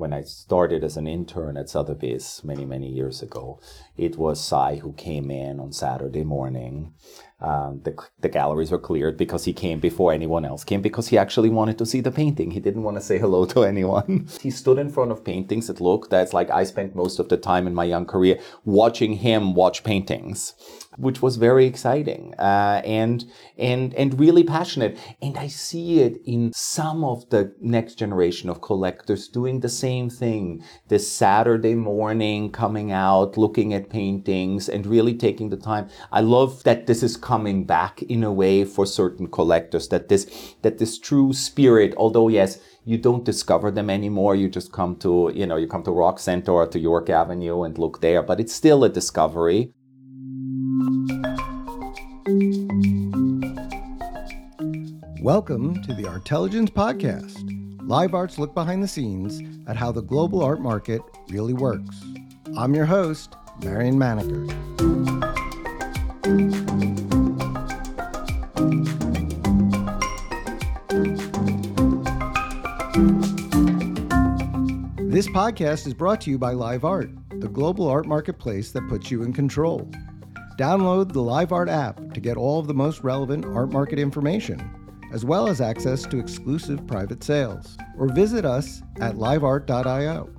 when I started as an intern at Sotheby's many, many years ago, it was Cy who came in on Saturday morning. Um, the, the galleries were cleared because he came before anyone else came because he actually wanted to see the painting. He didn't want to say hello to anyone. he stood in front of paintings that looked, that's like I spent most of the time in my young career watching him watch paintings which was very exciting uh, and and and really passionate. And I see it in some of the next generation of collectors doing the same thing. This Saturday morning, coming out, looking at paintings, and really taking the time. I love that this is coming back in a way for certain collectors. That this that this true spirit, although yes you don't discover them anymore. You just come to, you know, you come to Rock Center or to York Avenue and look there, but it's still a discovery. Welcome to the Artelligence Podcast. Live Art's look behind the scenes at how the global art market really works. I'm your host, Marion Maneker. This podcast is brought to you by Live Art, the global art marketplace that puts you in control. Download the Live Art app to get all of the most relevant art market information, as well as access to exclusive private sales. Or visit us at liveart.io.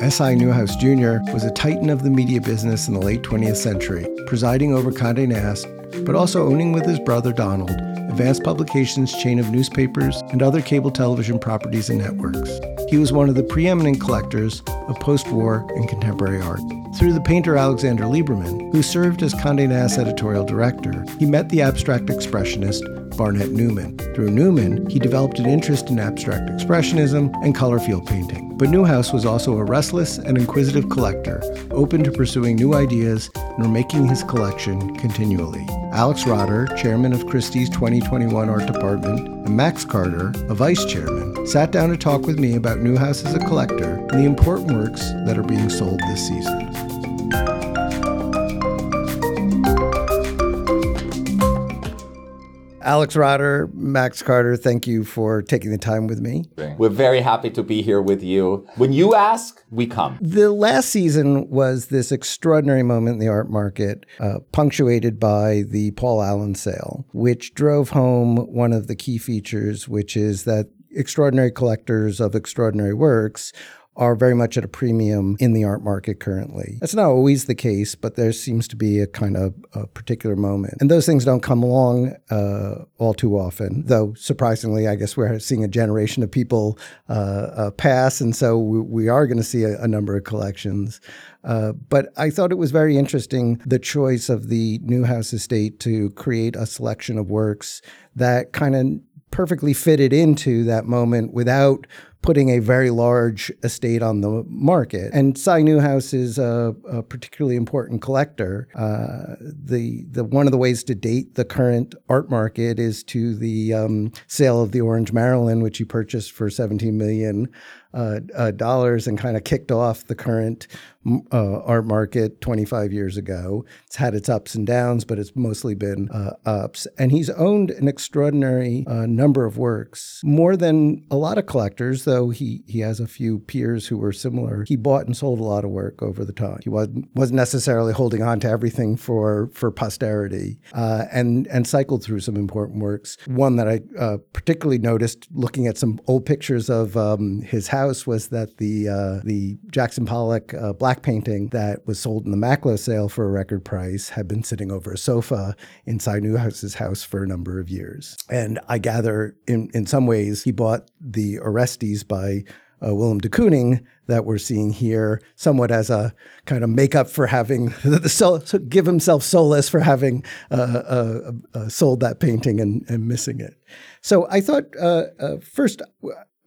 S.I. Newhouse Jr. was a titan of the media business in the late 20th century, presiding over Condé Nast, but also owning with his brother Donald Advance Publications chain of newspapers and other cable television properties and networks. He was one of the preeminent collectors of post war and contemporary art. Through the painter Alexander Liberman, who served as Condé Nast editorial director, he met the abstract expressionist Barnett Newman. Through Newman, he developed an interest in abstract expressionism and color field painting. But Newhouse was also a restless and inquisitive collector, open to pursuing new ideas and remaking his collection continually. Alex Rotter, chairman of Christie's 2021 art department, and Max Carter, a vice chairman, sat down to talk with me about Newhouse as a collector and the important works that are being sold this season. Alex Rotter, Max Carter, thank you for taking the time with me. We're very happy to be here with you. When you ask, we come. The last season was this extraordinary moment in the art market, uh, punctuated by the Paul Allen sale, which drove home one of the key features, which is that extraordinary collectors of extraordinary works are very much at a premium in the art market currently. That's not always the case, but there seems to be a kind of a particular moment. And those things don't come along uh, all too often, though surprisingly, I guess we're seeing a generation of people uh, uh, pass. And so we, we are going to see a, a, number of collections. Uh, but I thought it was very interesting the choice of the Newhouse estate to create a selection of works that kind of perfectly fitted into that moment without putting a very large estate on the market. And Cy Newhouse is a, a particularly important collector. Uh, the the one of the ways to date the current art market is to the um, sale of the Orange Marilyn, which he purchased for 17 million uh, uh, dollars and kind of kicked off the current uh, art market 25 years ago. It's had its ups and downs, but it's mostly been uh, ups. And he's owned an extraordinary uh, number of works, more than a lot of collectors, though he, he has a few peers who were similar. He bought and sold a lot of work over the time. He was, wasn't necessarily holding on to everything for, for posterity uh, and, and cycled through some important works. One that I particularly noticed looking at some old pictures of um, his house was that the, uh, the Jackson Pollock Black black painting that was sold in the Macklowe sale for a record price had been sitting over a sofa inside Newhouse's house for a number of years. And I gather in, in some ways he bought the Orestes by uh, Willem de Kooning that we're seeing here, somewhat as a kind of makeup for having the so, give himself solace for having uh, uh, uh, sold that painting and, and, missing it. So I thought uh, uh, first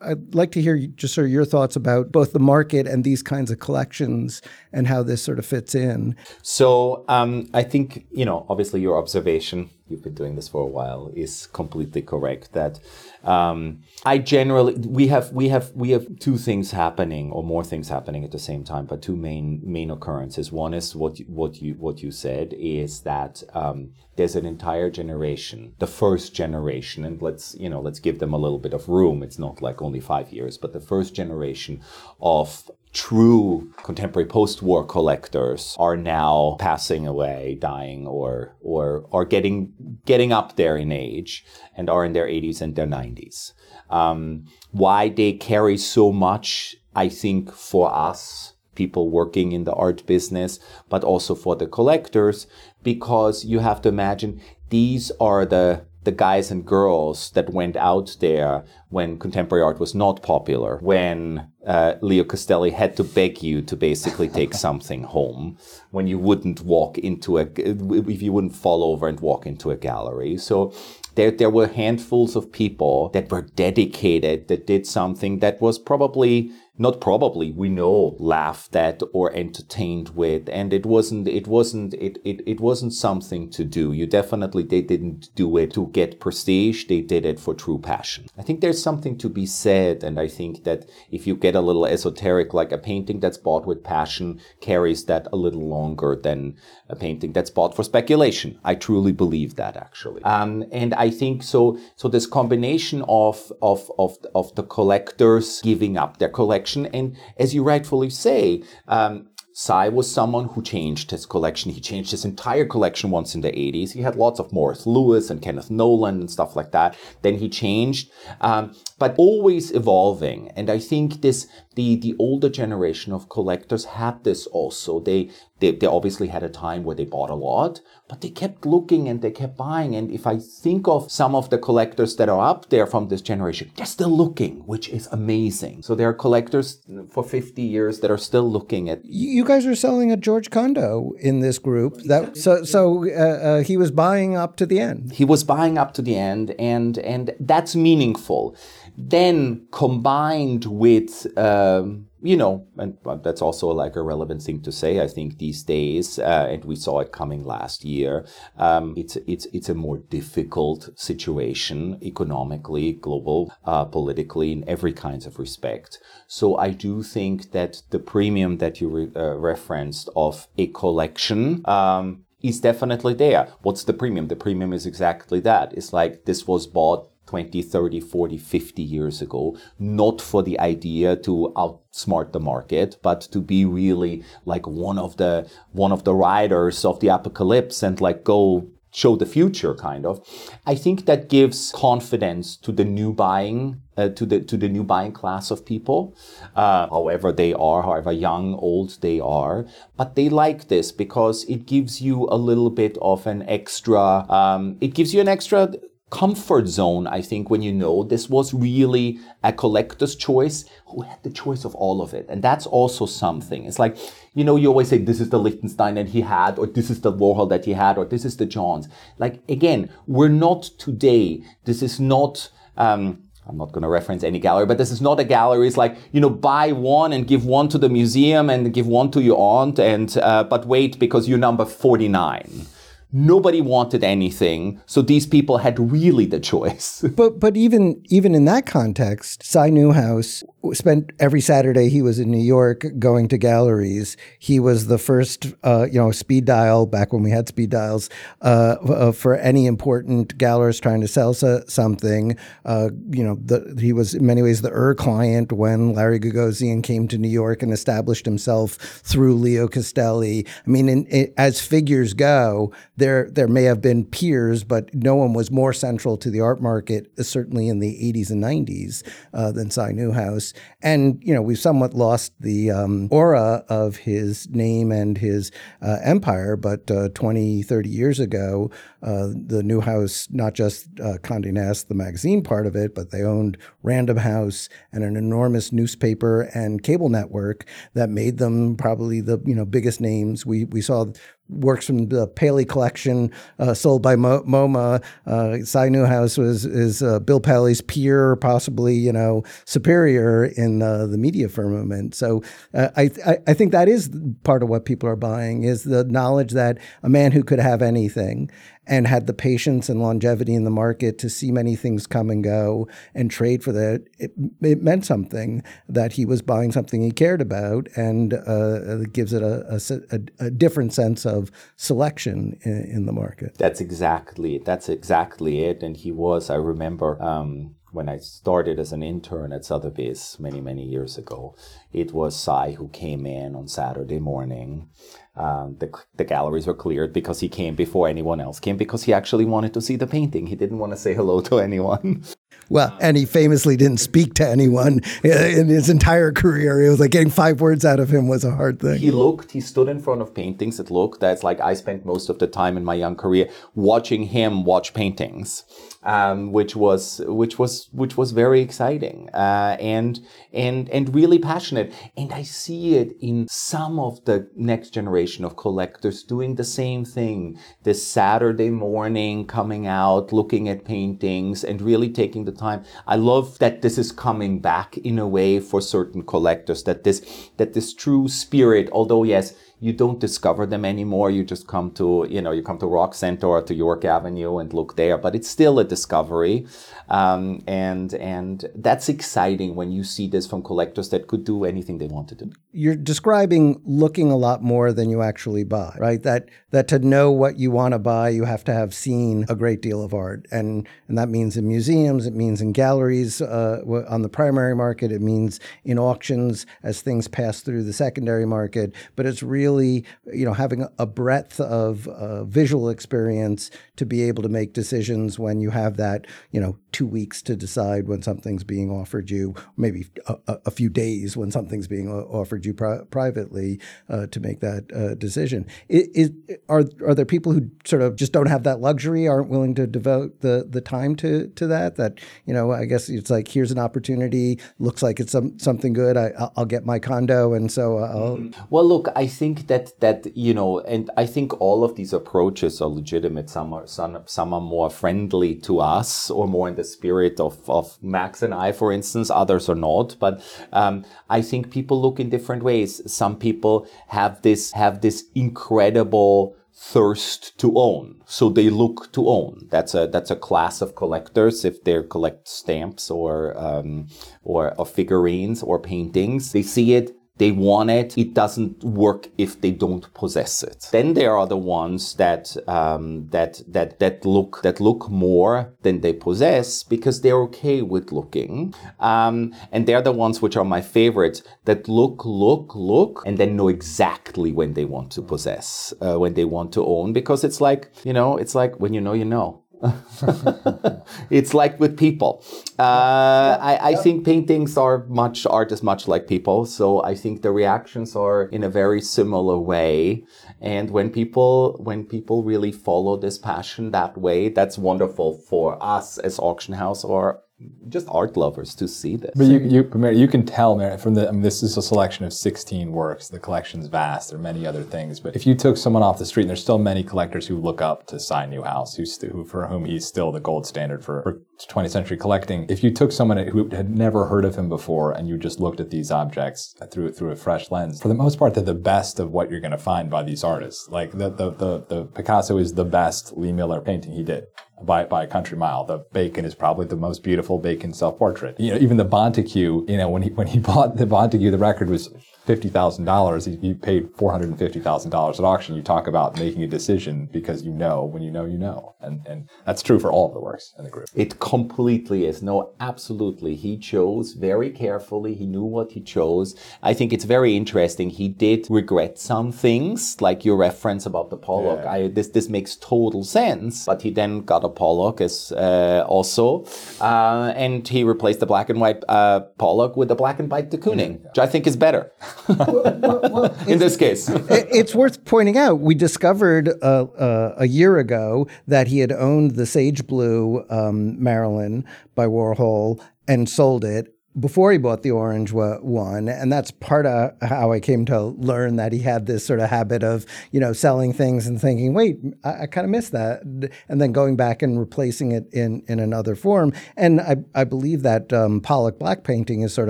I'd like to hear just sort of your thoughts about both the market and these kinds of collections and how this sort of fits in. So um, I think you know, obviously, your observation you've been doing this for a while, is completely correct. That um, I generally we have we have we have two things happening or more things happening at the same time, but two main main occurrences. One is what you, what you what you said is that um, there's an entire generation, the first generation, and let's you know let's give them a little bit of room. It's not like only five years, but the first generation of true contemporary post-war collectors are now passing away, dying, or or are getting getting up there in age and are in their 80s and their 90s. Um, why they carry so much, I think, for us people working in the art business, but also for the collectors, because you have to imagine these are the the guys and girls that went out there when contemporary art was not popular, when uh, Leo Castelli had to beg you to basically take something home, when you wouldn't walk into a, if you wouldn't fall over and walk into a gallery. So there, there were handfuls of people that were dedicated, that did something that was probably not probably we know laughed at or entertained with and it wasn't it wasn't it, it it wasn't something to do. You definitely they didn't do it to get prestige they did it for true passion. I think there's something to be said and i think that if you get a little esoteric like a painting that's bought with passion carries that a little longer than a painting that's bought for speculation. I truly believe that actually. Um, and i think so so this combination of of of of the collectors giving up their collection collection. And as you rightfully say, um, Cy was someone who changed his collection. He changed his entire collection once in the 80s. He had lots of Morris Louis and Kenneth Noland and stuff like that. Then he changed, um, but always evolving. And I think this, the, the older generation of collectors had this also. They, they, they obviously had a time where they bought a lot, but they kept looking and they kept buying. And if I think of some of the collectors that are up there from this generation, they're still looking, which is amazing. So there are collectors for 50 years that are still looking at. You guys are selling a George Condo in this group. That so so uh, uh, he was buying up to the end. He was buying up to the end, and and that's meaningful. Then combined with. Um, you know, and that's also like a relevant thing to say. I think these days, uh, and we saw it coming last year, um, it's it's it's a more difficult situation economically, global, uh, politically, in every kinds of respect. So I do think that the premium that you re- uh, referenced of a collection. Um, is definitely there. What's the premium? The premium is exactly that. It's like this was bought 20, 30, 40, 50 years ago, not for the idea to outsmart the market, but to be really like one of the, one of the riders of the apocalypse and like go show the future kind of. I think that gives confidence to the new buying uh, to the to the new buying class of people uh, however they are however young old they are. But they like this because it gives you a little bit of an extra um, it gives you an extra comfort zone, I think, when you know this was really a collector's choice who had the choice of all of it. And that's also something. It's like, you know, you always say this is the Lichtenstein that he had, or this is the Warhol that he had, or this is the Johns. Like, again, we're not today. This is not, um, I'm not going to reference any gallery, but this is not a gallery. It's like, you know, buy one and give one to the museum and give one to your aunt and, uh, but wait because you're number 49 nobody wanted anything so these people had really the choice. But but even even in that context cy newhouse spent every saturday he was in new york going to galleries. He was the first uh, you know speed dial back when we had speed dials uh, uh, for any important gallerist trying to sell something. Uh, you know the, he was in many ways the Ur client when larry gagosian came to new york and established himself through leo castelli. I mean in, in, as figures go there there may have been peers, but no one was more central to the art market, uh, certainly in the 80s and 90s, uh, than Cy Newhouse. And you know, we've somewhat lost the um, aura of his name and his uh, empire. But uh, 20, 30 years ago, uh, the Newhouse not just uh, Condé Nast, the magazine part of it, but they owned Random House and an enormous newspaper and cable network that made them probably the you know biggest names. We we saw works from the Paley collection uh, sold by Mo- MoMA. Uh, Cy Newhouse was is uh, Bill Paley's peer, possibly you know superior in uh, the media firmament. So uh, I, I, I think that is part of what people are buying is the knowledge that a man who could have anything and had the patience and longevity in the market to see many things come and go and trade for that, it, it meant something that he was buying something he cared about, and uh, it gives it a, a, a, different sense of selection in, in, the market. That's exactly it. that's exactly it. And he was, I remember. Um, when I started as an intern at Sotheby's many, many years ago, it was Cy who came in on Saturday morning. Um, the, the galleries were cleared because he came before anyone else came because he actually wanted to see the painting. He didn't want to say hello to anyone. Well, and he famously didn't speak to anyone in his entire career. It was like getting five words out of him was a hard thing. He looked, he stood in front of paintings that looked, that's like I spent most of the time in my young career watching him watch paintings um, which was which was which was very exciting uh, and and and really passionate. And I see it in some of the next generation of collectors doing the same thing. This Saturday morning, coming out, looking at paintings, and really taking the time. I love that this is coming back in a way for certain collectors. That this that this true spirit, although yes you don't discover them anymore. You just come to, you know, you come to Rock Center or to York Avenue and look there, but it's still a discovery. Um, and, and that's exciting when you see this from collectors that could do anything they want to do. You're describing looking a lot more than you actually buy, right? That, that to know what you want to buy, you have to have seen a great deal of art. And, and that means in museums, it means in galleries, uh, on the primary market, it means in auctions as things pass through the secondary market, but it's really really, you know, having a breadth of uh, visual experience to be able to make decisions when you have that, you know, two weeks to decide when something's being offered you, maybe a, a few days when something's being offered you pri- privately uh, to make that uh, decision. Is, are are there people who sort of just don't have that luxury, aren't willing to devote the the time to to that? That you know, I guess it's like here's an opportunity, looks like it's some, something good. I, I'll get my condo, and so I'll. Mm-hmm. Well, look, I think that that you know, and I think all of these approaches are legitimate. Some are some, some are more friendly to us or more in the spirit of of Max and I, for instance. Others are not, but um, I think people look in different ways. Some people have this have this incredible thirst to own. So they look to own. That's a that's a class of collectors. If they collect stamps or um, or, or figurines or paintings, they see it they want it. It doesn't work if they don't possess it. Then there are the ones that um, that that that look that look more than they possess because they're okay with looking, um, and they're the ones which are my favorites that look, look, look, and then know exactly when they want to possess, uh, when they want to own, because it's like you know, it's like when you know, you know. it's like with people. Uh, I, I, think paintings are much, art is much like people. So I think the reactions are in a very similar way. And when people, when people really follow this passion that way, that's wonderful for us as auction house or just art lovers to see this. But you, you, you can tell, Mary, from the, I mean, this is a selection of 16 works. The collection's vast. There are many other things. But if you took someone off the street, and there's still many collectors who look up to Cy Newhouse, who, for whom he's still the gold standard for, for 20th century collecting. If you took someone who had never heard of him before and you just looked at these objects through through a fresh lens, for the most part, they're the best of what you're going to find by these artists. Like the, the, the, the Picasso is the best Lee Miller painting he did by, by a country mile. The Bacon is probably the most beautiful Bacon self-portrait. You know, even the Bontecou, you know, when he, when he bought the Bontecou, the record was $50,000. You paid $450,000 at auction. You talk about making a decision because you know when you know, you know. And, and that's true for all of the works in the group. It completely is. No, absolutely. He chose very carefully. He knew what he chose. I think it's very interesting. He did regret some things, like your reference about the Pollock. Yeah. I, this, this makes total sense. But he then got a Pollock as uh, also. Uh, and he replaced the black and white uh, Pollock with the black and white de Kooning, yeah. which I think is better well, well, in this case. it's worth pointing out we discovered uh, uh, a year ago that he had owned the Sage Blue um, Marilyn by Warhol and sold it before he bought the orange one and that's part of how i came to learn that he had this sort of habit of you know selling things and thinking wait i, I kind of missed that and then going back and replacing it in in another form and i, I believe that um, pollock black painting is sort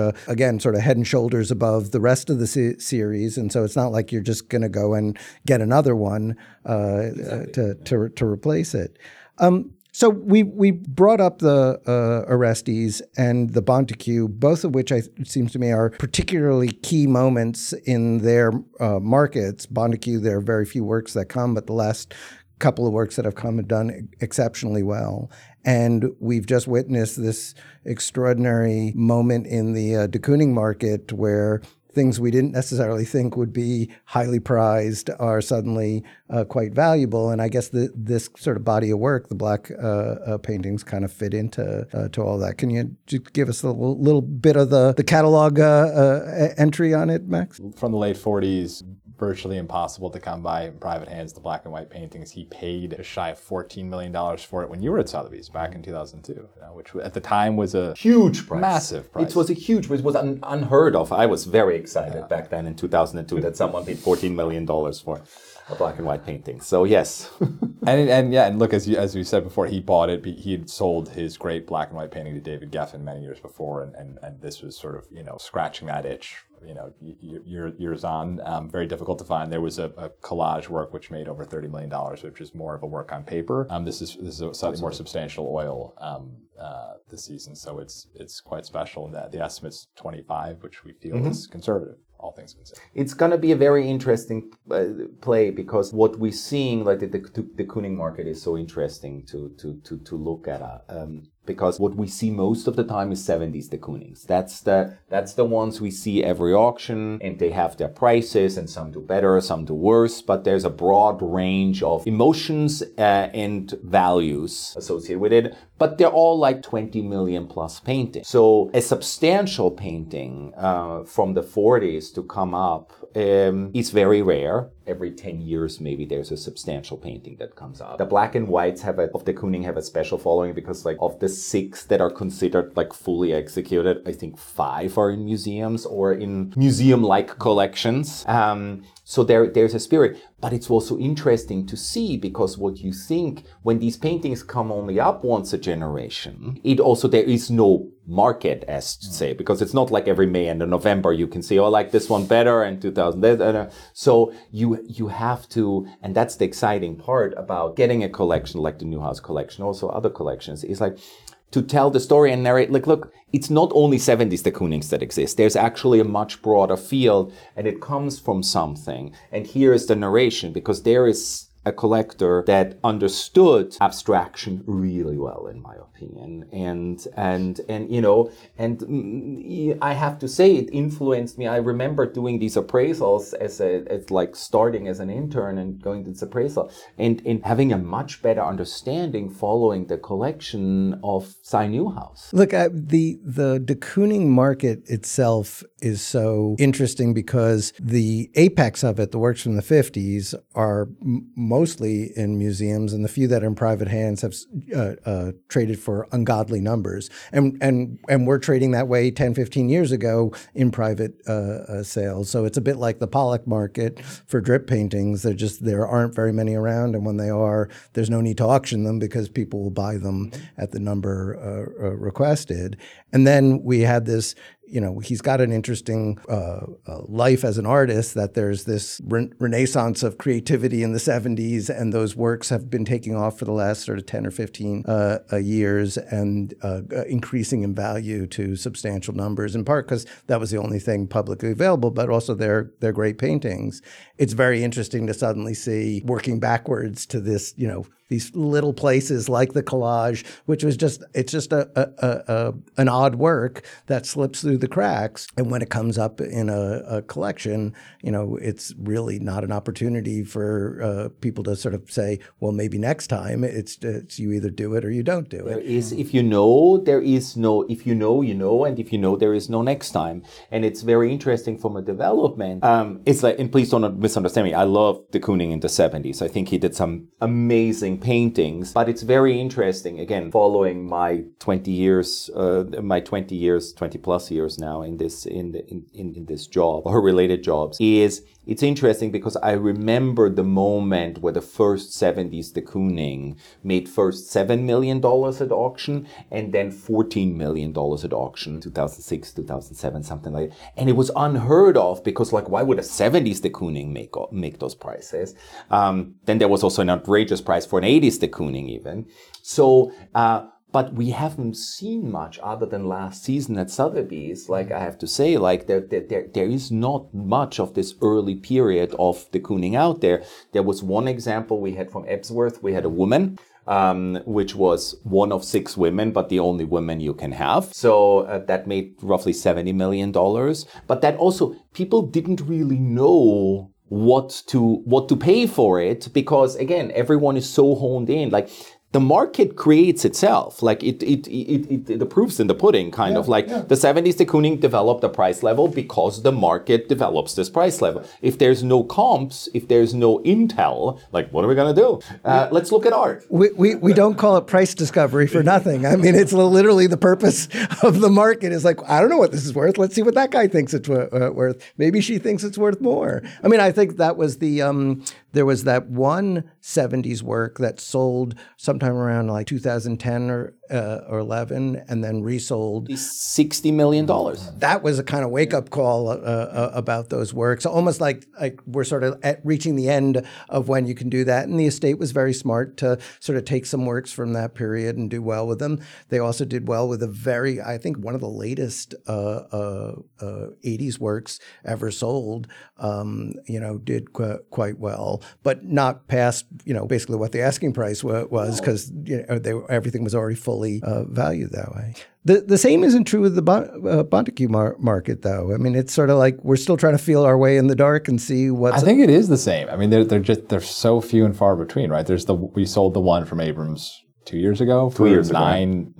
of again sort of head and shoulders above the rest of the se- series and so it's not like you're just going to go and get another one uh, exactly. to, to to replace it um, so we we brought up the uh, Orestes and the Bontecou, both of which I, it seems to me are particularly key moments in their uh, markets. Bontecou, there are very few works that come, but the last couple of works that have come have done exceptionally well. And we've just witnessed this extraordinary moment in the uh, de Kooning market where things we didn't necessarily think would be highly prized are suddenly uh, quite valuable. And I guess the, this sort of body of work, the black uh, uh, paintings, kind of fit into uh, to all that. Can you give us a little, little bit of the the catalog uh, uh, entry on it, Max? From the late 40s, virtually impossible to come by in private hands, the black and white paintings. He paid a shy of $14 million for it when you were at Sotheby's back in 2002, you know, which at the time was a huge price. Massive price. It was a huge, it was un- unheard of. I was very excited yeah. back then in 2002 that someone paid $14 million for a black and white painting. So yes, and and yeah, and look as you, as we said before, he bought it. He had sold his great black and white painting to David Geffen many years before, and and, and this was sort of you know scratching that itch. You know, years on, um, very difficult to find. There was a, a, collage work which made over thirty million dollars, which is more of a work on paper. Um, this is this is a slightly more substantial oil um, uh, this season, so it's it's quite special. And that the estimate's twenty five, which we feel mm-hmm. is conservative all things considered. It's going to be a very interesting uh, play because what we're seeing, like the, the, de Kooning market, is so interesting to to to to look at. Uh, um, because what we see most of the time is 70s de Koonings. That's the that's the ones we see every auction, and they have their prices, and some do better, some do worse. But there's a broad range of emotions uh, and values associated with it. But they're all like 20 million plus paintings. So a substantial painting uh, from the 40s to come up um, is very rare. Every 10 years, maybe there's a substantial painting that comes up. The black and whites have a, of de Kooning have a special following because like of the six that are considered like fully executed, I think five are in museums or in museum-like collections. Um, so there, there's a spirit, but it's also interesting to see because what you think when these paintings come only up once a generation, it also there is no market as to say mm. because it's not like every May and November you can say oh I like this one better and 2000 so you you have to and that's the exciting part about getting a collection like the Newhouse collection also other collections is like to tell the story and narrate. Like, look, it's not only 70s de Koonings that exist. There's actually a much broader field and it comes from something. And here is the narration because there is a collector that understood abstraction really well, in my opinion. And, and, and, you know, and mm, I have to say it influenced me. I remember doing these appraisals as a, as like starting as an intern and going to this appraisal and, and having a much better understanding following the collection of Cy Newhouse. Look, uh, the, the de Kooning market itself is so interesting because the apex of it, the works from the 50s, are m- mostly in museums, and the few that are in private hands have uh, uh, traded for ungodly numbers. And, and, and we're trading that way 10, 15 years ago in private uh, uh, sales. So it's a bit like the Pollock market for drip paintings. There just there aren't very many around, and when they are, there's no need to auction them because people will buy them at the number uh, uh, requested. And then we had this you know, he's got an interesting uh, uh, life as an artist. That there's this re- renaissance of creativity in the '70s, and those works have been taking off for the last sort of 10 or 15 uh, uh years, and uh, increasing in value to substantial numbers. In part because that was the only thing publicly available, but also they're they're great paintings. It's very interesting to suddenly see working backwards to this, you know, these little places like the collage, which was just it's just a, a, a, an odd work that slips through the cracks. And when it comes up in a, a collection, you know, it's really not an opportunity for uh, people to sort of say, well, maybe next time it's, it's you either do it or you don't do it. There is, if you know, there is no, if you know, you know, and if you know, there is no next time. And it's very interesting from a development. Um, it's like, and please don't misunderstand me. I love de Kooning in the 70s. I think he did some amazing paintings. But it's very interesting. Again, following my 20 years, uh, my 20 years, 20 plus years now in this in the in, in, in this job or related jobs is it's interesting because I remember the moment where the first 70s de Kooning made first $7 million at auction and then $14 million at auction, 2006, 2007, something like that. And it was unheard of because like, why would a 70s de Kooning make, make those prices? Um, then there was also an outrageous price for an 80s de Kooning even. So, uh, but we haven't seen much other than last season at Sotheby's. Like I have to say, like there, there, there is not much of this early period of de Kooning out there. There was one example we had from Ebsworth. We had a woman um, which was one of six women, but the only woman you can have. So uh, that made roughly $70 million. But that also, people didn't really know what to what to pay for it because again everyone is so honed in like the market creates itself. Like it, it, it, it, it the proof's in the pudding, kind Yeah, of. Like yeah. the 70s, de Kooning developed a price level because the market develops this price level. If there's no comps, if there's no intel, like what are we gonna do? Uh, let's look at art. We, we, we don't call it price discovery for nothing. I mean, it's literally the purpose of the market is like, I don't know what this is worth. Let's see what that guy thinks it's uh, worth. Maybe she thinks it's worth more. I mean, I think that was the, um, there was that one 70s work that sold sometime around like 2010 or, uh, or 11 and then resold $60 million. that was a kind of wake up call uh, uh, about those works. Almost like like we're sort of at reaching the end of when you can do that. And the estate was very smart to sort of take some works from that period and do well with them. They also did well with a very, I think, one of the latest uh, uh, uh, 80s works ever sold. Um, you know, did qu- quite well, but not past you know basically what the asking price wa- was because you know they, everything was already fully uh, valued that way. The the same isn't true with the bon- uh, Bontecou mar- market, though. I mean, it's sort of like we're still trying to feel our way in the dark and see what. I what's. think it is the same. I mean, they're they're just they're so few and far between, right? There's the we sold the one from Abrams two years ago for years ago. nine,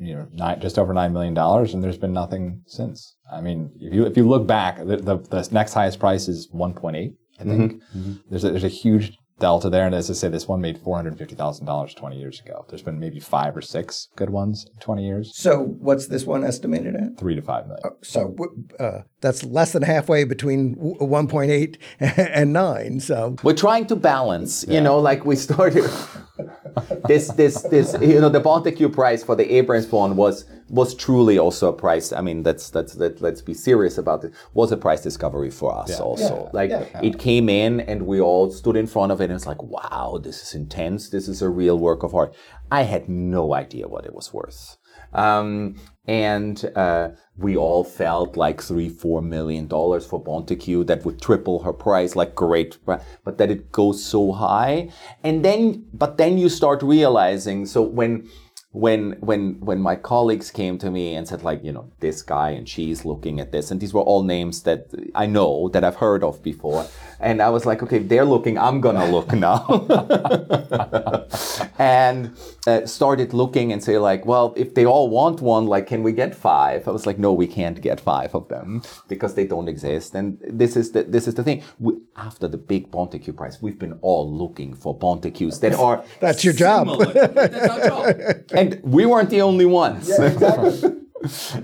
you know, nine just over nine million dollars, and there's been nothing since. I mean, if you if you look back, the the, the next highest price is 1.8. I think there's a, there's a huge delta there, and as I say, this one made four hundred fifty thousand dollars 20 years ago. There's been maybe five or six good ones in 20 years, so what's this one estimated at? three to five million. So uh, that's less than halfway between 1.8 and 9. So We're trying to balance, you know, like we started this, this, this, you know, the Bontecou price for the Abrams one was, was truly also a price. I mean, that's, that's, that, let's be serious about it, was a price discovery for us also. like it came in and we all stood in front of it and it's like, wow, this is intense. This is a real work of art. I had no idea what it was worth. Um, and uh, we all felt like three, four million dollars for Bontecou that would triple her price, like great, but that it goes so high, and then but then you start realizing. So when when when when my colleagues came to me and said like you know this guy and she's looking at this and these were all names that I know that I've heard of before. And I was like okay if they're looking I'm gonna look now. And uh, started looking and say like well if they all want one like can we get five? I was like no we can't get five of them because they don't exist. And this is the this is the thing. We, after the big Bontecou price we've been all looking for Bontecous that are That's your job. That's our job. and we weren't the only ones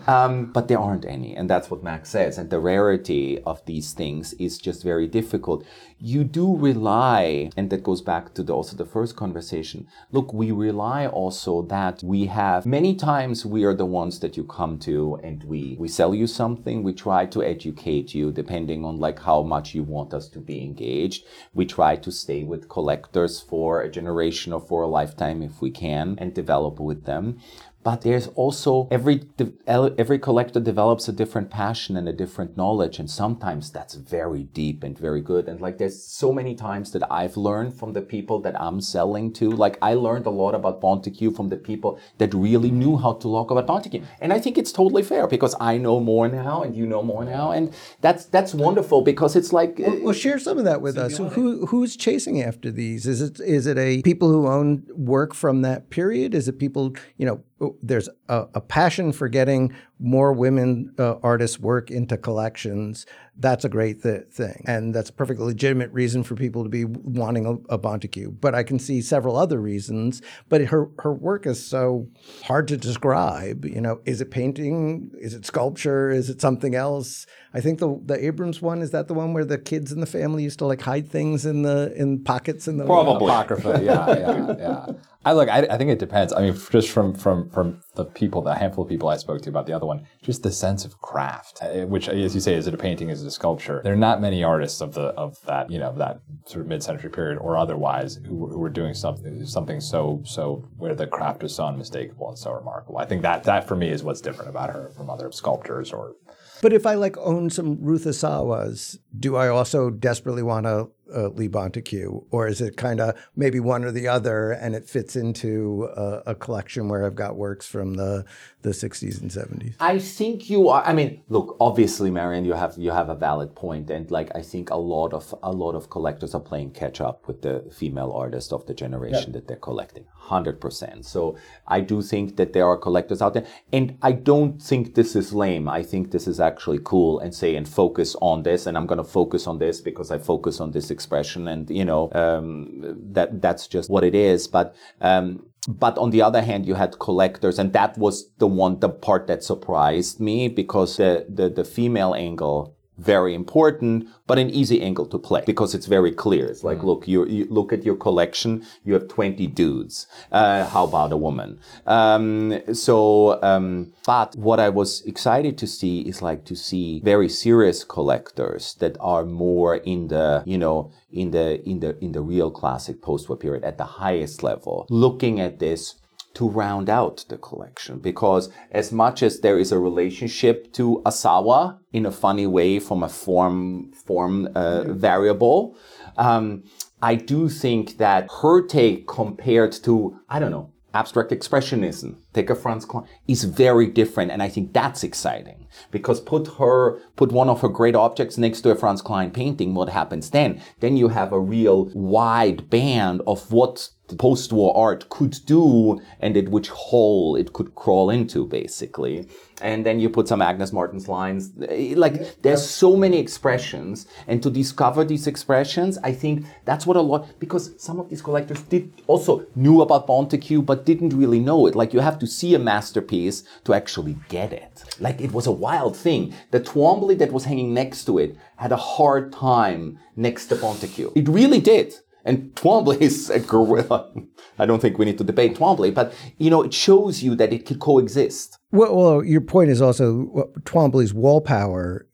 um, but there aren't any, and that's what Max says. And the rarity of these things is just very difficult. You do rely, and that goes back to the, also the first conversation. Look, we rely also that we have many times we are the ones that you come to, and we we sell you something. We try to educate you, depending on like how much you want us to be engaged. We try to stay with collectors for a generation or for a lifetime if we can, and develop with them but there's also every every collector develops a different passion and a different knowledge and sometimes that's very deep and very good and like there's so many times that I've learned from the people that I'm selling to like I learned a lot about Bontecou from the people that really knew how to talk about Bontecou and I think it's totally fair because I know more now and you know more now and that's that's wonderful because it's like uh, Well, share some of that with us. Who who's chasing after these? Is it is it a people who own work from that period? Is it people you know? There's a, a passion for getting more women uh, artists work into collections, that's a great th- thing. And that's a perfectly legitimate reason for people to be wanting a, a Bontecou. But I can see several other reasons. But her, her work is so hard to describe. You know, is it painting? Is it sculpture? Is it something else? I think the the Abrams one is that the one where the kids in the family used to like hide things in the in pockets in the Probably. Apocrypha, yeah, yeah, yeah. I look. I, I think it depends. I mean, just from from from the people, the handful of people I spoke to about the other one, just the sense of craft, uh, which, as you say, is it a painting, is it a sculpture? There are not many artists of the of that you know that sort of mid-century period or otherwise who, who were doing something something so so where the craft is so unmistakable and so remarkable. I think that that for me is what's different about her from other sculptors or But if I like own some Ruth Asawas, do I also desperately want a, a Lee Bontecou, or is it kind of maybe one or the other, and it fits into a, a collection where I've got works from the the 60s and 70s? I think you are. I mean, look. Obviously, Marion, you have you have a valid point, and like I think a lot of a lot of collectors are playing catch up with the female artists of the generation that they're collecting. Hundred percent. So I do think that there are collectors out there, and I don't think this is lame. I think this is actually cool, and say and focus on this, and I'm going to focus on this because I focus on this expression, and you know um, that that's just what it is. But um, but on the other hand, you had collectors, and that was the one, the part that surprised me because the, the, the female angle, very important, but an easy angle to play because it's very clear. It's like, look, you, you look at your collection, you have 20 dudes. Uh, how about a woman? Um, so, um, but what I was excited to see is like to see very serious collectors that are more in the, you know, in the, in the, in the real classic post-war period at the highest level, looking at this to round out the collection. Because as much as there is a relationship to Asawa in a funny way from a form form uh, variable, um, I do think that her take compared to I don't know abstract expressionism, take a Franz Kline, is very different, and I think that's exciting. Because put her put one of her great objects next to a Franz Kline painting, what happens then? Then you have a real wide band of what the post-war art could do and at which hole it could crawl into basically. And then you put some agnes martin's lines. Eh, like there's so many expressions. And to discover these expressions i think that's what a lot because some of these collectors did also knew about Bontecou but didn't really know it. Like you have to see a masterpiece to actually get it. Like it was a wild thing. The Twombly that was hanging next to it had a hard time next to Bontecou it really did and Twombly is a gorilla. I don't think we need to debate Twombly, but you know, it shows you that it could coexist. Well, well your point is also Twombly's wall power.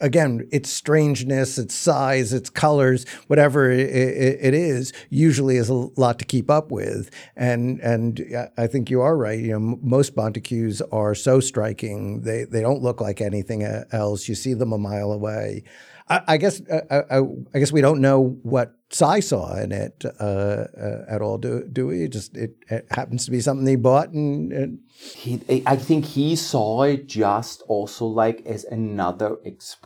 Again, its strangeness, its size, its colors, whatever it, it, it is, usually is a lot to keep up with. And and I think you are right. You know, most Bontecous are so striking; they they don't look like anything else. You see them a mile away. I, I guess I, I, I, guess we don't know what Cy saw in it uh, uh, at all, do, do we? Just it, it, happens to be something he bought, and, and, he. I think he saw it just also like as another expression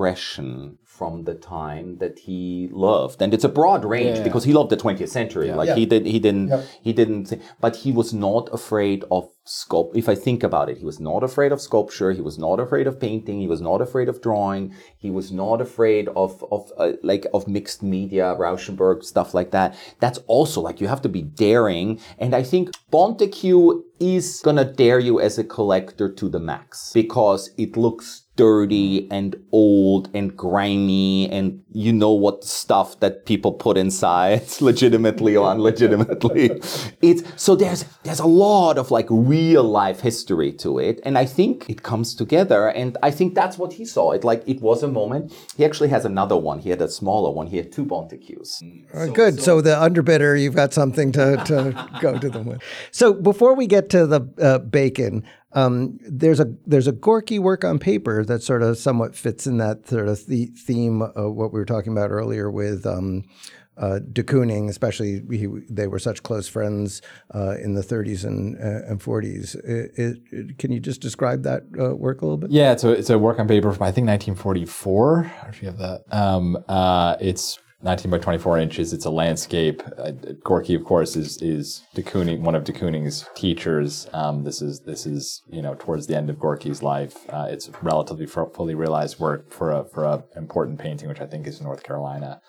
from the time that he loved, and it's a broad range yeah. because he loved the 20th century. Yeah. Like yeah. he did, he didn't, he didn't, but he was not afraid of sculpt. If I think about it, he was not afraid of sculpture. He was not afraid of painting. He was not afraid of drawing. He was not afraid of of uh, like of mixed media, Rauschenberg stuff like that. That's also like you have to be daring, and I think Bontecou is gonna dare you as a collector to the max because it looks dirty and old and grimy and you know what stuff that people put inside legitimately or unlegitimately. It's so there's there's a lot of like real life history to it and i think it comes together and i think that's what he saw. It like it was a moment. He actually has another one he had a smaller one he had two bontecous uh, so, good. so, so, the underbidder you've got something to, to go to them with. So before we get to the uh, bacon um, there's a there's a Gorky work on paper that sort of somewhat fits in that sort of the theme of what we were talking about earlier with um, uh, de Kooning, especially he, they were such close friends uh, in the 30s and, uh, and 40s. It, it, can you just describe that uh, work a little bit? Yeah, it's a, it's a work on paper from I think 1944. If you have that, um, uh, it's 19 by 24 inches. It's a landscape. Uh, Gorky, of course, is is de Kooning, one of de Kooning's teachers. Um, this is this is you know towards the end of Gorky's life. Uh, it's relatively fully realized work for a for a important painting, which I think is North Carolina.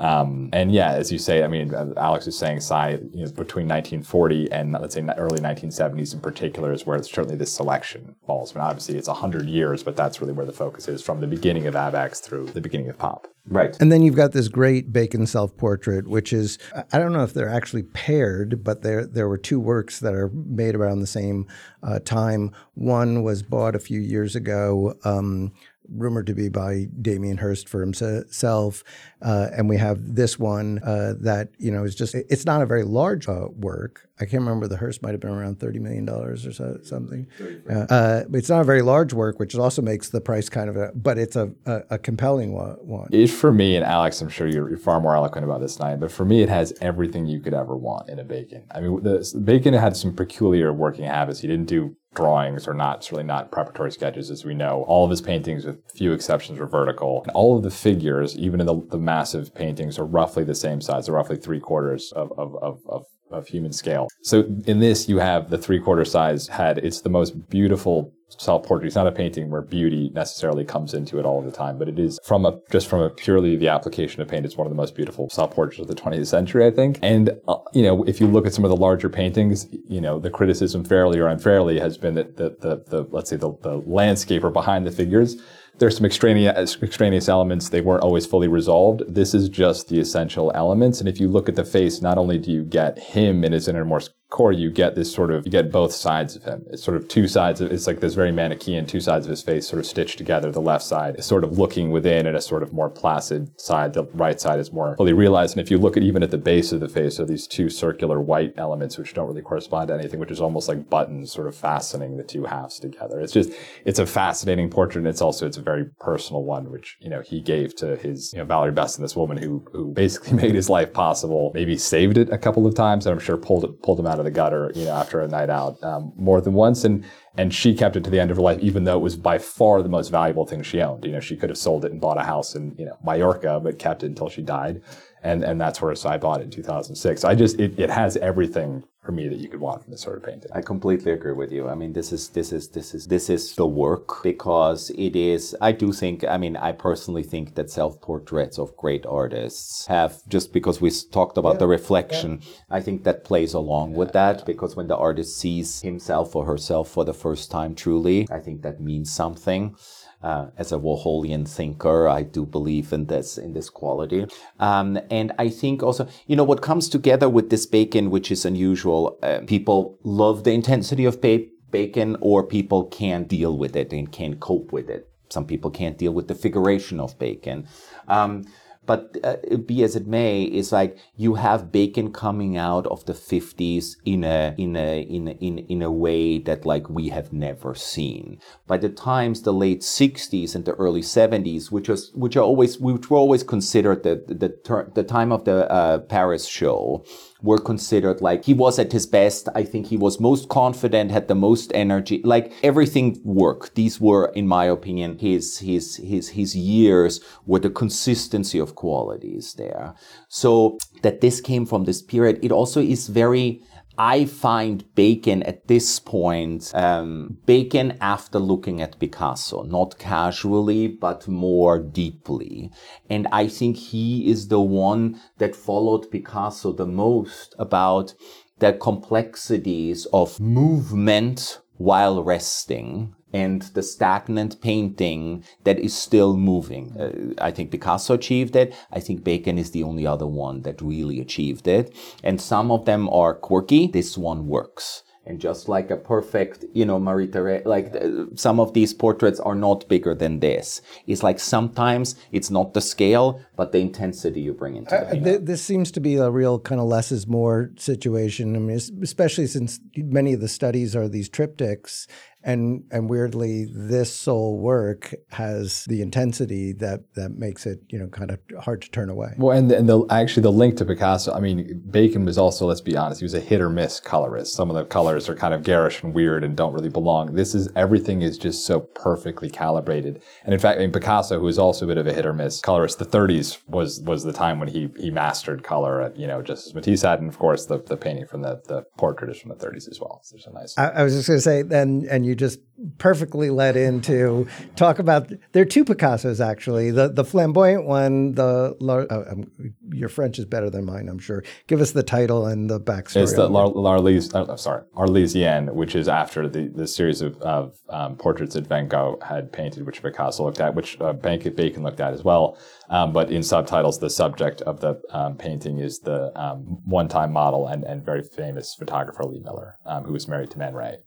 Um, and yeah, as you say, I mean, Alex is saying, Cy, you know, between 1940 and let's say early 1970s in particular is where certainly this selection falls. I mean, obviously it's 100 years, but that's really where the focus is from the beginning of ABEX through the beginning of Pop. Right. And then you've got this great Bacon self portrait, which is, I don't know if they're actually paired, but there, there were two works that are made around the same uh, time. One was bought a few years ago. Um, rumored to be by Damien Hirst for himself. Uh, and we have this one uh, that, you know, is just, it's not a very large uh, work. I can't remember the Hirst might have been around $30 million or so, something. Uh, it's not a very large work, which also makes the price kind of a, but it's a, a, a compelling one. It, for me, and Alex, I'm sure you're, you're, far more eloquent about this tonight, but for me, it has everything you could ever want in a Bacon. I mean, the, Bacon had some peculiar working habits. He didn't do drawings or not certainly not preparatory sketches as we know. All of his paintings with few exceptions were vertical. And all of the figures even in the, the massive paintings are roughly the same size. They're roughly three quarters of, of, of, of of human scale. So in this, you have the three quarter size head. It's the most beautiful self portrait. It's not a painting where beauty necessarily comes into it all the time, but it is from a just from a purely the application of paint. It's one of the most beautiful self portraits of the 20th century, I think. And uh, you know, if you look at some of the larger paintings, you know, the criticism, fairly or unfairly, has been that the the, the let's say the, the landscaper behind the figures there's some extraneous, extraneous elements. They weren't always fully resolved. This is just the essential elements. And if you look at the face, not only do you get him in his innermost core, you get this sort of, you get both sides of him. It's sort of two sides of, it's like this very Manichaean, two sides of his face sort of stitched together. The left side is sort of looking within and a sort of more placid side. The right side is more fully realized. And if you look at even at the base of the face, are these two circular white elements, which don't really correspond to anything, which is almost like buttons sort of fastening the two halves together. It's just, it's a fascinating portrait. And it's also, it's a very personal one, which, you know, he gave to his, you know, Valerie Beston, this woman who, who basically made his life possible, maybe saved it a couple of times. And I'm sure pulled it, pulled him out of the gutter, you know, after a night out um, more than once. And and she kept it to the end of her life, even though it was by far the most valuable thing she owned. You know, she could have sold it and bought a house in you know Mallorca, but kept it until she died, and and that's where I bought it in 2006. I just it, it has everything for me that you could want from this sort of painting. I completely agree with you. I mean, this is this is this is this is the work because it is. I do think. I mean, I personally think that self portraits of great artists have just because we talked about yeah. the reflection. Yeah. I think that plays along with that because when the artist sees himself or herself for the first time, truly, I think that means something uh, as a Warholian thinker, I do believe in this in this quality, um, and I think also you know what comes together with this Bacon, which is unusual. Uh, people love the intensity of ba- Bacon, or people can't deal with it and can't cope with it. Some people can't deal with the figuration of Bacon. Um, but uh, be as it may, it's like you have Bacon coming out of the 50s in a in a in a, in in a way that like we have never seen. By the times the late 60s and the early 70s, which was which are always which were always considered the the the, the time of the uh, Paris show were considered like he was at his best. I think he was most confident, had the most energy, like everything worked. These were, in my opinion, his, his, his, his years where the consistency of qualities there. So that this came from this period, it also is very, I find Bacon at this point, um, Bacon after looking at Picasso, not casually, but more deeply. And I think he is the one that followed Picasso the most about the complexities of movement while resting and the stagnant painting that is still moving. Uh, I think Picasso achieved it. I think Bacon is the only other one that really achieved it. And some of them are quirky. This one works. And just like a perfect, you know, Marie Therese, like uh, some of these portraits are not bigger than this. It's like sometimes it's not the scale, but the intensity you bring into uh, it. this seems to be a real kind of less is more situation. I mean, especially since many of the studies are these triptychs and and weirdly, this sole work has the intensity that that makes it you know kind of hard to turn away. Well, and the, and the actually the link to Picasso. I mean, Bacon was also let's be honest, he was a hit or miss colorist. Some of the colors are kind of garish and weird and don't really belong. This is everything is just so perfectly calibrated. And in fact, I mean, Picasso, who is also a bit of a hit or miss colorist, the 30s was was the time when he he mastered color. At, you know, just as Matisse had, and of course the the painting from the the portrait is from the 30s as well. So there's a nice. I, I was just going to say then, and you just perfectly led into talk about there are two Picassos actually. The the flamboyant one, the uh, um, your French is better than mine, I'm sure. Give us the title and the backstory. It's the L'Arlésienne, uh, sorry, Arlesienne, which is after the, the series of, of um, portraits that Van Gogh had painted, which Picasso looked at, which uh, Bacon looked at as well. Um, but in subtitles, the subject of the um, painting is the um, one-time model and, and very famous photographer Lee Miller, um, who was married to Man Ray.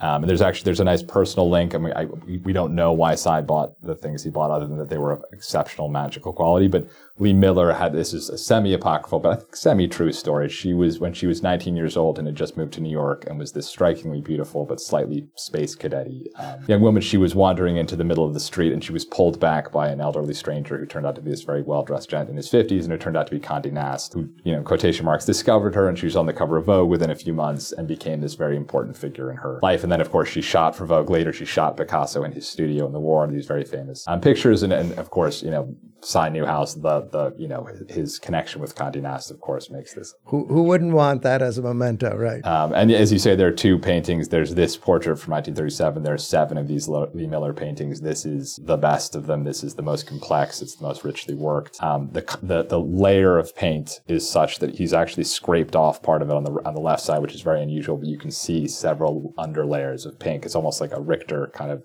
Um, and there's actually there's a nice personal link. I mean, I, we don't know why Cy bought the things he bought, other than that they were of exceptional magical quality. But Lee Miller had this is a semi-apocryphal, but I think semi-true story. She was when she was 19 years old and had just moved to New York and was this strikingly beautiful but slightly space cadetty um, young woman. She was wandering into the middle of the street and she was pulled back by an elderly stranger who turned out to be this very well-dressed gent in his 50s, and it turned out to be Condé Nast, who you know quotation marks discovered her, and she was on the cover of Vogue within a few months and became this very important figure in her life. And then of course she shot for Vogue later. She shot Picasso in his studio in the war, these very famous um, pictures, and, and of course you know Cy Newhouse, the the you know his connection with Condé Nast, of course, makes this. Who who wouldn't want that as a memento, right? Um, and as you say, there are two paintings. There's this portrait from 1937. There's seven of these Lee Miller paintings. This is the best of them. This is the most complex. It's the most richly worked. Um, the, the the layer of paint is such that he's actually scraped off part of it on the on the left side, which is very unusual. But you can see several under layers of pink. It's almost like a Richter kind of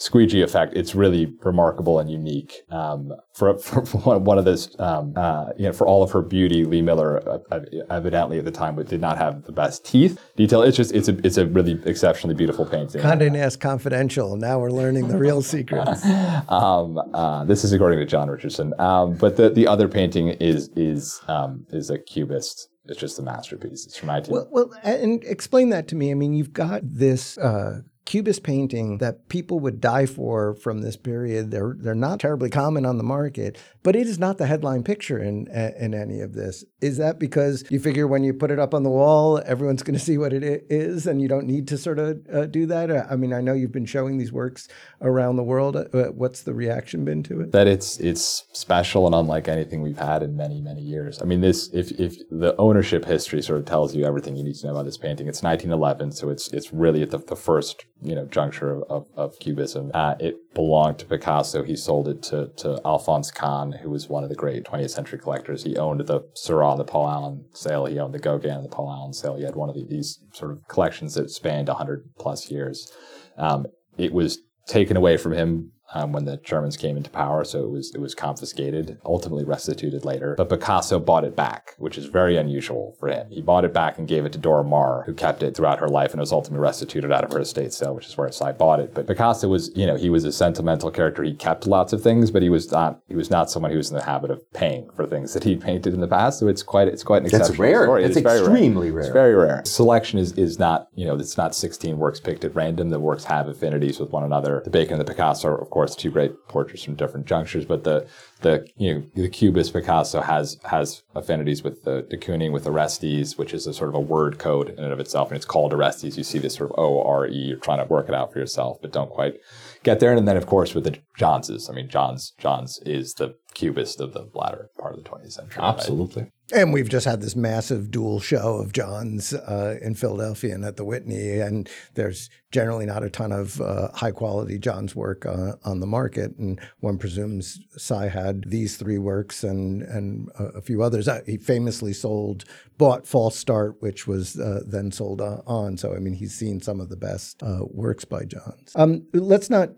squeegee effect. It's really remarkable and unique. Um, for, for, for, one of those, um, uh, you know, for all of her beauty, Lee Miller uh, uh evidently at the time did not have the best teeth detail. It's just it's a it's a really exceptionally beautiful painting. Condé Nast Confidential. Now we're learning the real secrets. um, uh, this is according to John Richardson. Um, but the the other painting is is um, is a cubist it's just a masterpiece. It's from 19. Well, well, and explain that to me. I mean, you've got this uh, Cubist painting that people would die for from this period. They're they're not terribly common on the market, but it is not the headline picture in in any of this. Is that because you figure when you put it up on the wall, everyone's going to see what it is, and you don't need to sort of uh, do that? I mean, I know you've been showing these works around the world. Uh, what's the reaction been to it? That it's it's special and unlike anything we've had in many many years. I mean, this if if the ownership history sort of tells you everything you need to know about this painting. It's 1911, so it's it's really the, the first you know juncture of, of, of Cubism. Uh, it belonged to Picasso. He sold it to, to Alphonse Kann, who was one of the great 20th century collectors. He owned the Seurat, the Paul Allen sale. He owned the Gauguin, the Paul Allen sale. He had one of the, these sort of collections that spanned 100 plus years. Um, it was taken away from him um, when the Germans came into power, so it was it was confiscated, ultimately restituted later. But Picasso bought it back, which is very unusual for him. He bought it back and gave it to Dora Maar, who kept it throughout her life, and it was ultimately restituted out of her estate sale, which is where Cy bought it. But Picasso was, you know, he was a sentimental character. He kept lots of things, but he was not he was not someone who was in the habit of paying for things that he painted in the past. So it's quite it's quite an That's rare. story. That's it's extremely rare. rare. It's very rare. Selection is is not you know it's not 16 works picked at random. The works have affinities with one another. The Bacon and the Picasso of course, two great portraits from different junctures, but the the you know the Cubist Picasso has has affinities with the de Kooning, with Orestes, which is a sort of a word code in and of itself, and it's called Orestes. You see this sort of O R E. You're trying to work it out for yourself, but don't quite get there. And then of course with the Johnses, I mean Johns Johns is the Cubist of the latter part of the 20th century. Absolutely. Right? And we've just had this massive dual show of Johns uh, in Philadelphia and at the Whitney, and there's generally not a ton of uh, high quality Johns work uh, on the market. And one presumes Cy had these three works and and a few others. Uh, he famously sold, bought False Start, which was uh, then sold uh, on. So I mean, he's seen some of the best works by Johns. Um, let's not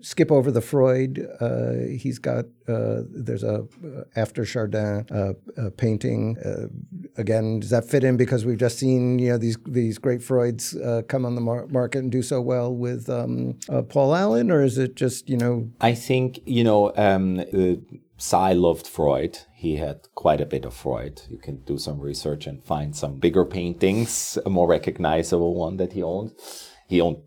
skip over the Freud. he's got there's a after Chardin painting. Uh, again, does that fit in because we've just seen you know these these great Freuds uh, come on the mar- market and do so well with um, uh, Paul Allen, or is it just you know? I think you know. Um, Cy loved Freud. He had quite a bit of Freud. You can do some research and find some bigger paintings, a more recognizable one that he owned. He owned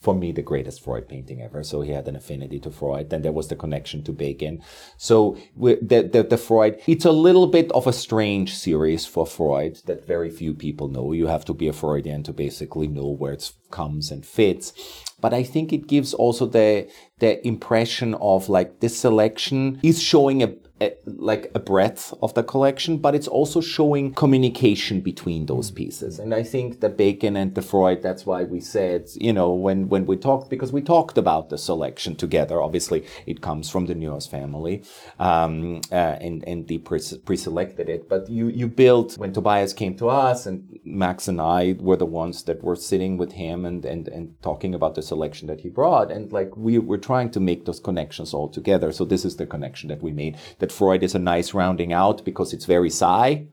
for me the greatest Freud painting ever. So he had an affinity to Freud. Then there was the connection to Bacon. So the, the, the Freud, it's a little bit of a strange series for Freud that very few people know. You have to be a Freudian to basically know where it comes and fits. But I think it gives also the the impression of like this selection is showing a like a breadth of the collection, but it's also showing communication between those pieces. And I think the Bacon and the Freud, that's why we said, you know, when, when we talked, because we talked about the selection together, obviously it comes from the Newhouse family, um, uh, and, and they pre-selected it. But you, you built, when Tobias came to us and Max and I were the ones that were sitting with him and, and, and talking about the selection that he brought. And like we were trying to make those connections all together. So this is the connection that we made that Freud is a nice rounding out because it's very Cy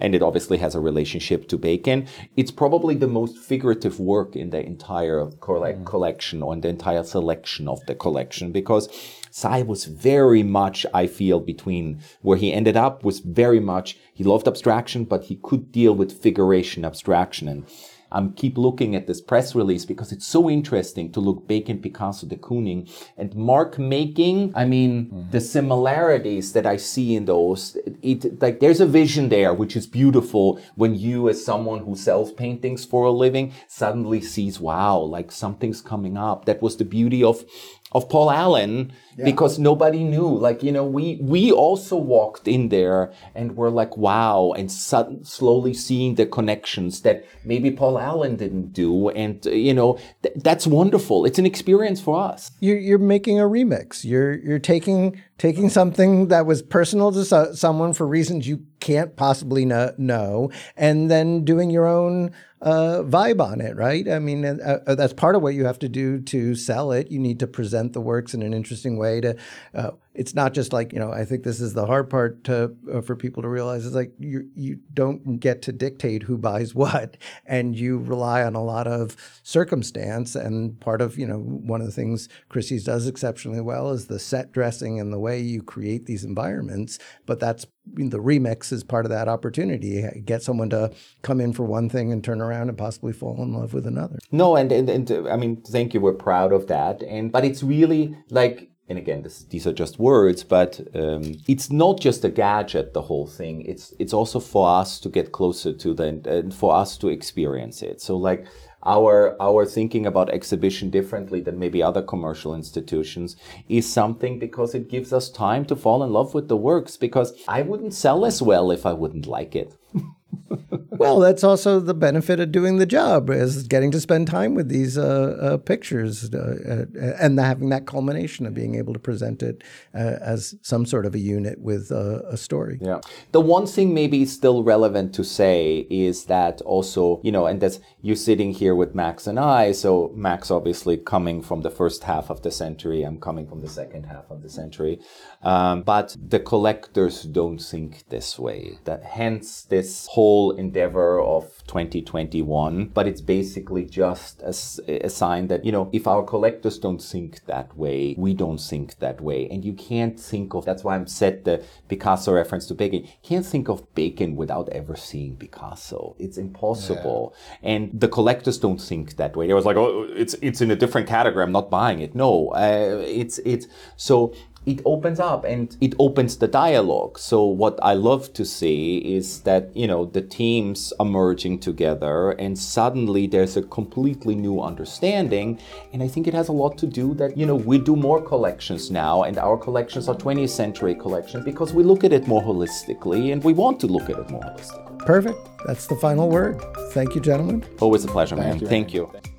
and it obviously has a relationship to Bacon. It's probably the most figurative work in the entire mm. collection or in the entire selection of the collection because Cy was very much, I feel, between where he ended up was very much, he loved abstraction, but he could deal with figuration abstraction. And I'm keep looking at this press release because it's so interesting to look Bacon, Picasso, de Kooning, and mark making. I mean, mm-hmm. the similarities that I see in those, it, it, like there's a vision there which is beautiful when you, as someone who sells paintings for a living, suddenly sees, wow, like something's coming up. That was the beauty of of Paul Allen yeah. because nobody knew. Like, you know, we, we also walked in there and we're like, wow, and su- slowly seeing the connections that maybe Paul Allen didn't do. And, uh, you know, th- that's wonderful. It's an experience for us. You're, you're making a remix. You're, you're taking, taking something that was personal to so- someone for reasons you can't possibly know, know and then doing your own uh, vibe on it, right? I mean, uh, that's part of what you have to do to sell it. You need to present the works in an interesting way to uh, it's not just like you know i think this is the hard part to, uh, for people to realize is like you you don't get to dictate who buys what and you rely on a lot of circumstance. And part of you know one of the things christie's does exceptionally well is the set dressing and the way you create these environments. But that's the remix is part of that opportunity. Get someone to come in for one thing and turn around and possibly fall in love with another. No and and, and i mean thank you. We're proud of that. And but it's really like and again, this, these are just words, but um, it's not just a gadget. The whole thing. It's it's also for us to get closer to the and for us to experience it. So like our our thinking about exhibition differently than maybe other commercial institutions is something because it gives us time to fall in love with the works. Because I wouldn't sell as well if I wouldn't like it. Well, that's also the benefit of doing the job is getting to spend time with these uh, uh, pictures uh, uh and having that culmination of being able to present it uh, as some sort of a unit with a story. Yeah. The one thing maybe still relevant to say is that also, you know, and that's you sitting here with Max and I. So Max obviously coming from the first half of the century. I'm coming from the second half of the century. Um, but the collectors don't think this way. That hence this whole endeavor of 2021. But it's basically just a, a sign that, you know, if our collectors don't think that way, we don't think that way. And you can't think of, that's why I'm set the Picasso reference to Bacon. can't think of Bacon without ever seeing Picasso. It's impossible. Yeah. And the collectors don't think that way. It was like, oh, it's, it's in a different category. I'm not buying it. No, uh, it's, it's, so it opens up and it opens the dialogue. So what I love to see is that, you know, the teams are merging together and suddenly there's a completely new understanding. And I think it has a lot to do that, you know, we do more collections now and our collections are 20th century collections because we look at it more holistically and we want to look at it more holistically. Perfect. That's the final word. Thank you, gentlemen. Always a pleasure, man. Thank you. Thank you.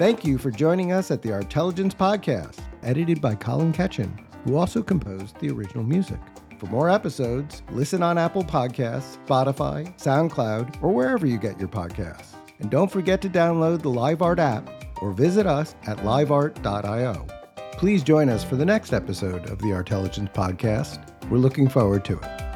Thank you for joining us at the Artelligence Podcast, edited by Colin Ketchen, who also composed the original music. For more episodes, listen on Apple Podcasts, Spotify, SoundCloud, or wherever you get your podcasts. And don't forget to download the LiveArt app or visit us at liveart.io. Please join us for the next episode of the Artelligence Podcast. We're looking forward to it.